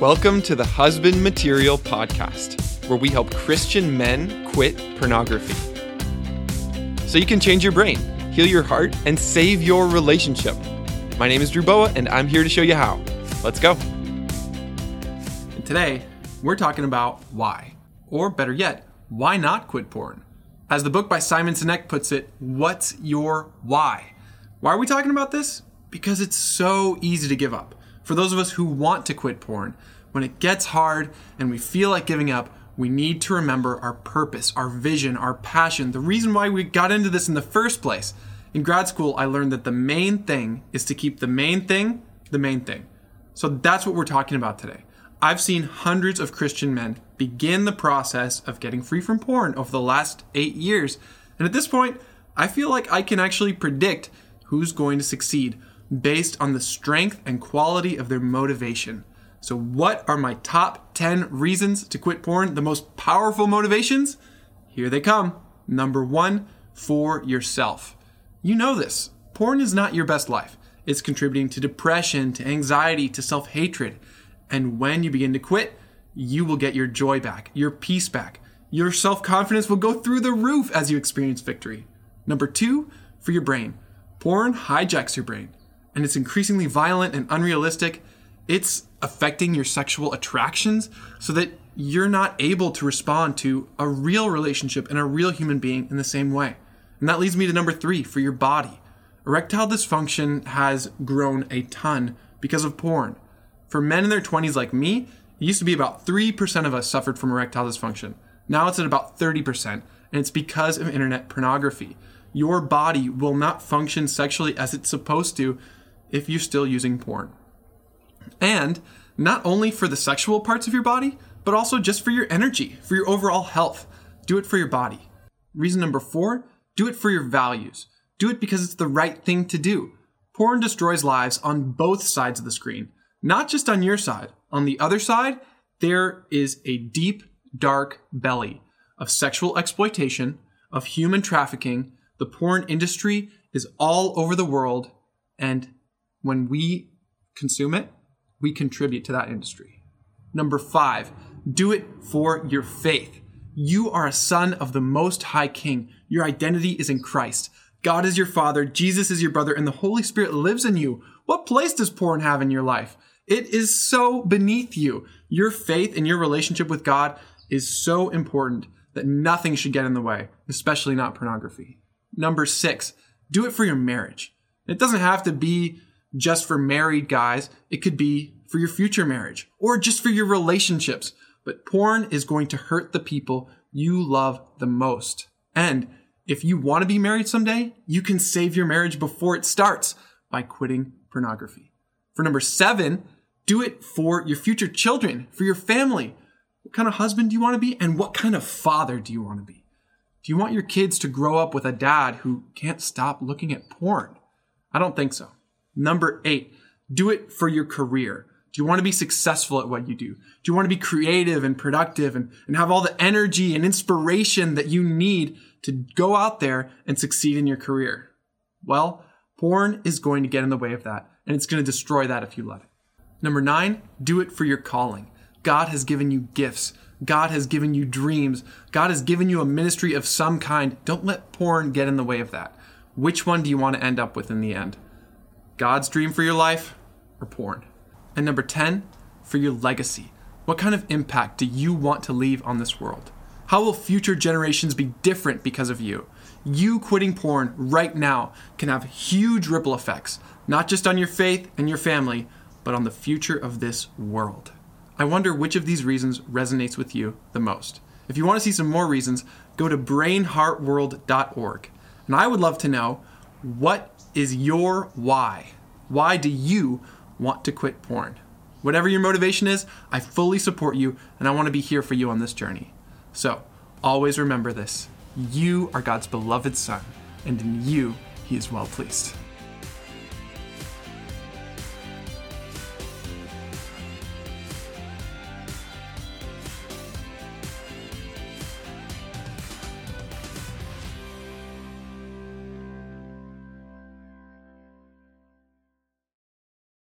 Welcome to the Husband Material Podcast, where we help Christian men quit pornography. So you can change your brain, heal your heart, and save your relationship. My name is Drew Boa, and I'm here to show you how. Let's go. And today, we're talking about why. Or better yet, why not quit porn? As the book by Simon Sinek puts it, what's your why? Why are we talking about this? Because it's so easy to give up. For those of us who want to quit porn, when it gets hard and we feel like giving up, we need to remember our purpose, our vision, our passion, the reason why we got into this in the first place. In grad school, I learned that the main thing is to keep the main thing the main thing. So that's what we're talking about today. I've seen hundreds of Christian men begin the process of getting free from porn over the last eight years. And at this point, I feel like I can actually predict who's going to succeed based on the strength and quality of their motivation. So, what are my top 10 reasons to quit porn? The most powerful motivations? Here they come. Number one, for yourself. You know this. Porn is not your best life. It's contributing to depression, to anxiety, to self hatred. And when you begin to quit, you will get your joy back, your peace back. Your self confidence will go through the roof as you experience victory. Number two, for your brain. Porn hijacks your brain and it's increasingly violent and unrealistic, it's affecting your sexual attractions so that you're not able to respond to a real relationship and a real human being in the same way. And that leads me to number three for your body. Erectile dysfunction has grown a ton because of porn. For men in their 20s like me, it used to be about 3% of us suffered from erectile dysfunction. Now it's at about 30%, and it's because of internet pornography. Your body will not function sexually as it's supposed to if you're still using porn. And not only for the sexual parts of your body, but also just for your energy, for your overall health. Do it for your body. Reason number four, do it for your values. Do it because it's the right thing to do. Porn destroys lives on both sides of the screen, not just on your side. On the other side, there is a deep, dark belly of sexual exploitation, of human trafficking. The porn industry is all over the world, and when we consume it, we contribute to that industry. Number five, do it for your faith. You are a son of the Most High King. Your identity is in Christ. God is your Father, Jesus is your brother, and the Holy Spirit lives in you. What place does porn have in your life? It is so beneath you. Your faith and your relationship with God is so important that nothing should get in the way, especially not pornography. Number six, do it for your marriage. It doesn't have to be just for married guys. It could be for your future marriage or just for your relationships. But porn is going to hurt the people you love the most. And if you want to be married someday, you can save your marriage before it starts by quitting pornography. For number seven, do it for your future children, for your family. What kind of husband do you want to be? And what kind of father do you want to be? Do you want your kids to grow up with a dad who can't stop looking at porn? I don't think so. Number eight, do it for your career. Do you want to be successful at what you do? Do you want to be creative and productive and, and have all the energy and inspiration that you need to go out there and succeed in your career? Well, porn is going to get in the way of that, and it's going to destroy that if you let it. Number nine, do it for your calling. God has given you gifts. God has given you dreams. God has given you a ministry of some kind. Don't let porn get in the way of that. Which one do you want to end up with in the end? God's dream for your life or porn? And number 10, for your legacy. What kind of impact do you want to leave on this world? How will future generations be different because of you? You quitting porn right now can have huge ripple effects, not just on your faith and your family, but on the future of this world. I wonder which of these reasons resonates with you the most. If you want to see some more reasons, go to brainheartworld.org. And I would love to know what is your why? Why do you want to quit porn? Whatever your motivation is, I fully support you and I want to be here for you on this journey. So, always remember this you are God's beloved Son, and in you, He is well pleased.